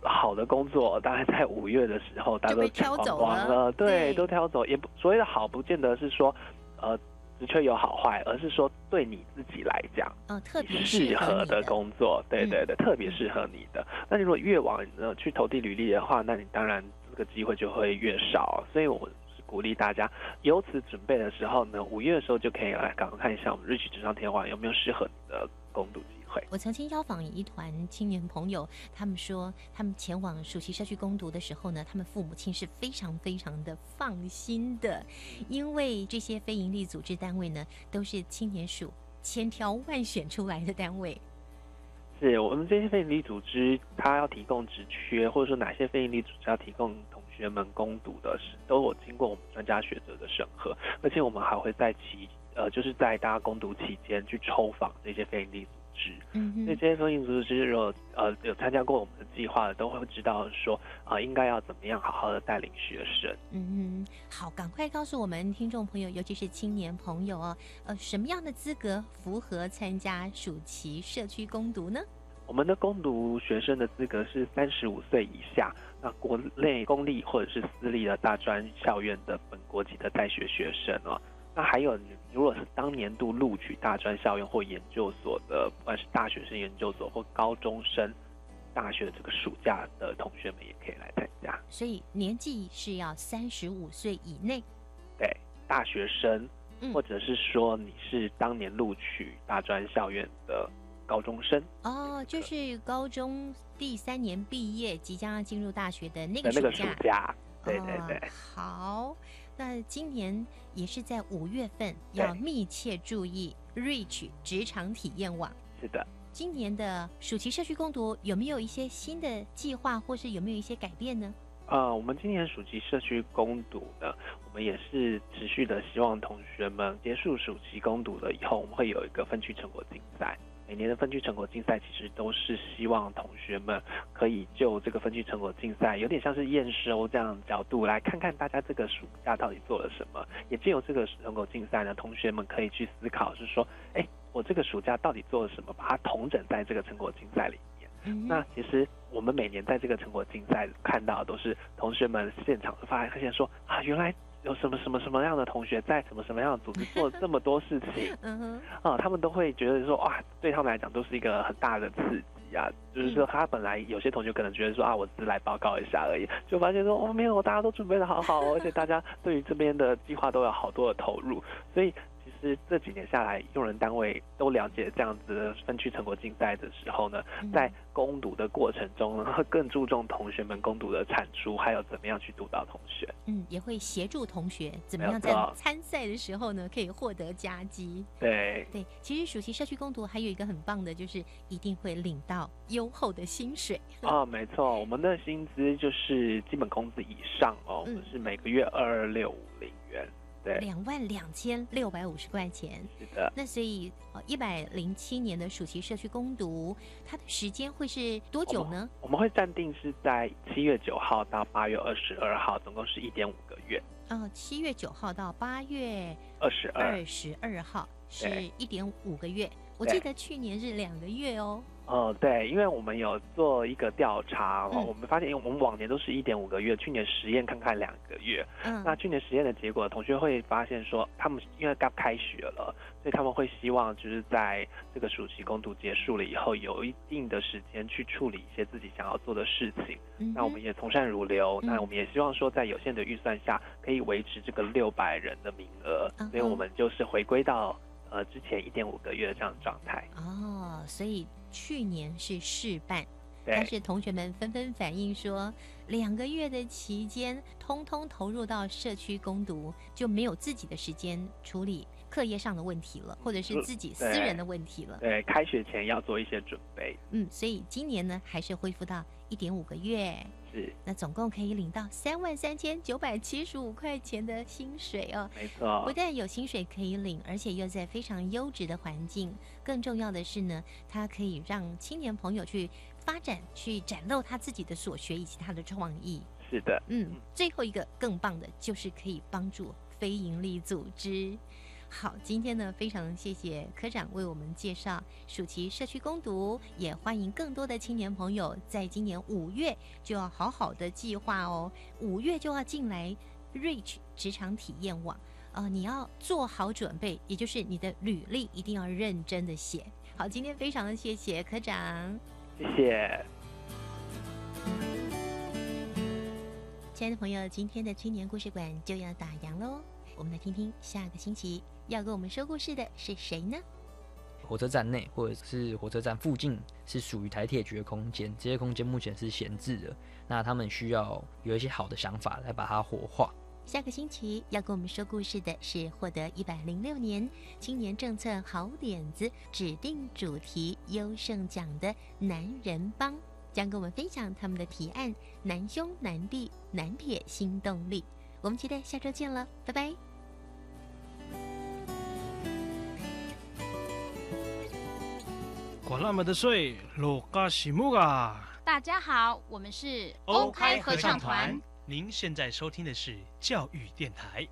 好的工作大概在五月的时候大家都挑走了，对，都挑走。也不所谓的好，不见得是说呃。的确有好坏，而是说对你自己来讲，嗯，特别适合的工作，对对对，特别适合你的。那你如果越往呃去投递履历的话，那你当然这个机会就会越少。所以我是鼓励大家由此准备的时候呢，五月的时候就可以来赶快看一下我们日企职场天网有没有适合你的工读机。我曾经邀访一团青年朋友，他们说他们前往暑期社区攻读的时候呢，他们父母亲是非常非常的放心的，因为这些非营利组织单位呢，都是青年署千挑万选出来的单位。是我们这些非营利组织，它要提供职缺，或者说哪些非营利组织要提供同学们攻读的，是都有经过我们专家学者的审核，而且我们还会在其呃，就是在大家攻读期间去抽访这些非营利组织。嗯所以这些非营利组织如果呃有参加过我们的计划的，都会知道说啊、应该要怎么样好好的带领学生。嗯哼，好，赶快告诉我们听众朋友，尤其是青年朋友哦，呃，什么样的资格符合参加暑期社区攻读呢？我们的攻读学生的资格是三十五岁以下，那国内公立或者是私立的大专校院的本国籍的在学学生哦。那还有，你如果是当年度录取大专校院或研究所的，不管是大学生研究所或高中生大学的这个暑假的同学们，也可以来参加。所以年纪是要三十五岁以内。对，大学生，嗯或者是说你是当年录取大专校院的高中生哦，就是高中第三年毕业，即将要进入大学的那个个暑暑假，对对哦对。好，那今年也是在五月份，要密切注意 Reach 职场体验网。是的，今年的暑期社区攻读有没有一些新的计划，或是有没有一些改变呢？呃，我们今年暑期社区攻读呢，我们也是持续的希望同学们结束暑期攻读了以后，我们会有一个分区成果竞赛。每年的分区成果竞赛其实都是希望同学们可以就这个分区成果竞赛，有点像是验收这样的角度来看看大家这个暑假到底做了什么。也借由这个成果竞赛呢，同学们可以去思考，是说，哎，我这个暑假到底做了什么，把它统整在这个成果竞赛里面。那其实我们每年在这个成果竞赛看到的都是同学们现场发现说啊，原来有什么什么什么样的同学在什么什么样的组织做这么多事情，嗯哼，啊，他们都会觉得说哇，对他们来讲都是一个很大的刺激啊。就是说，他本来有些同学可能觉得说啊，我只是来报告一下而已，就发现说哦，没有，大家都准备的好好哦，而且大家对于这边的计划都有好多的投入，所以。其实这几年下来，用人单位都了解这样子的分区成果竞赛的时候呢，在攻读的过程中呢，会更注重同学们攻读的产出，还有怎么样去督导同学。嗯，也会协助同学怎么样在参赛的时候呢，可以获得佳绩。对，对，其实暑期社区攻读还有一个很棒的，就是一定会领到优厚的薪水。哦，没错，我们的薪资就是基本工资以上哦，我们是每个月二二六五零元。对，两万两千六百五十块钱。是的。那所以，呃，一百零七年的暑期社区攻读，它的时间会是多久呢？我们会暂定是在七月九号到八月二十二号，总共是一点五个月。哦，七月九号到八月二十二二十二号是一点五个月。我记得去年是两个月哦。哦，对，因为我们有做一个调查，我们发现，因为我们往年都是一点五个月，去年实验看看两个月。嗯。那去年实验的结果，同学会发现说，他们因为刚开学了，所以他们会希望就是在这个暑期攻读结束了以后，有一定的时间去处理一些自己想要做的事情。嗯那我们也从善如流，那我们也希望说，在有限的预算下，可以维持这个六百人的名额，嗯所以我们就是回归到呃之前一点五个月的这样的状态。哦，所以去年是试办，但是同学们纷纷反映说，两个月的期间，通通投入到社区攻读，就没有自己的时间处理课业上的问题了，或者是自己私人的问题了。对，开学前要做一些准备。嗯，所以今年呢，还是恢复到一点五个月。是，那总共可以领到三万三千九百七十五块钱的薪水哦。没错不但有薪水可以领，而且又在非常优质的环境。更重要的是呢，它可以让青年朋友去发展、去展露他自己的所学以及他的创意。是的，嗯，最后一个更棒的就是可以帮助非营利组织。好，今天呢，非常谢谢科长为我们介绍暑期社区攻读，也欢迎更多的青年朋友在今年五月就要好好的计划哦，五月就要进来 Reach 职场体验网。呃，你要做好准备，也就是你的履历一定要认真的写。好，今天非常的谢谢科长。谢谢。亲爱的朋友，今天的青年故事馆就要打烊喽。我们来听听下个星期要跟我们说故事的是谁呢？火车站内或者是火车站附近是属于台铁局的空间，这些空间目前是闲置的。那他们需要有一些好的想法来把它活化。下个星期要跟我们说故事的是获得一百零六年青年政策好点子指定主题优胜奖的男人帮，将跟我们分享他们的提案“难兄难弟南铁新动力”。我们期待下周见了，拜拜。管那么的水，罗嘎西木啊！大家好，我们是欧开合唱团。您现在收听的是教育电台。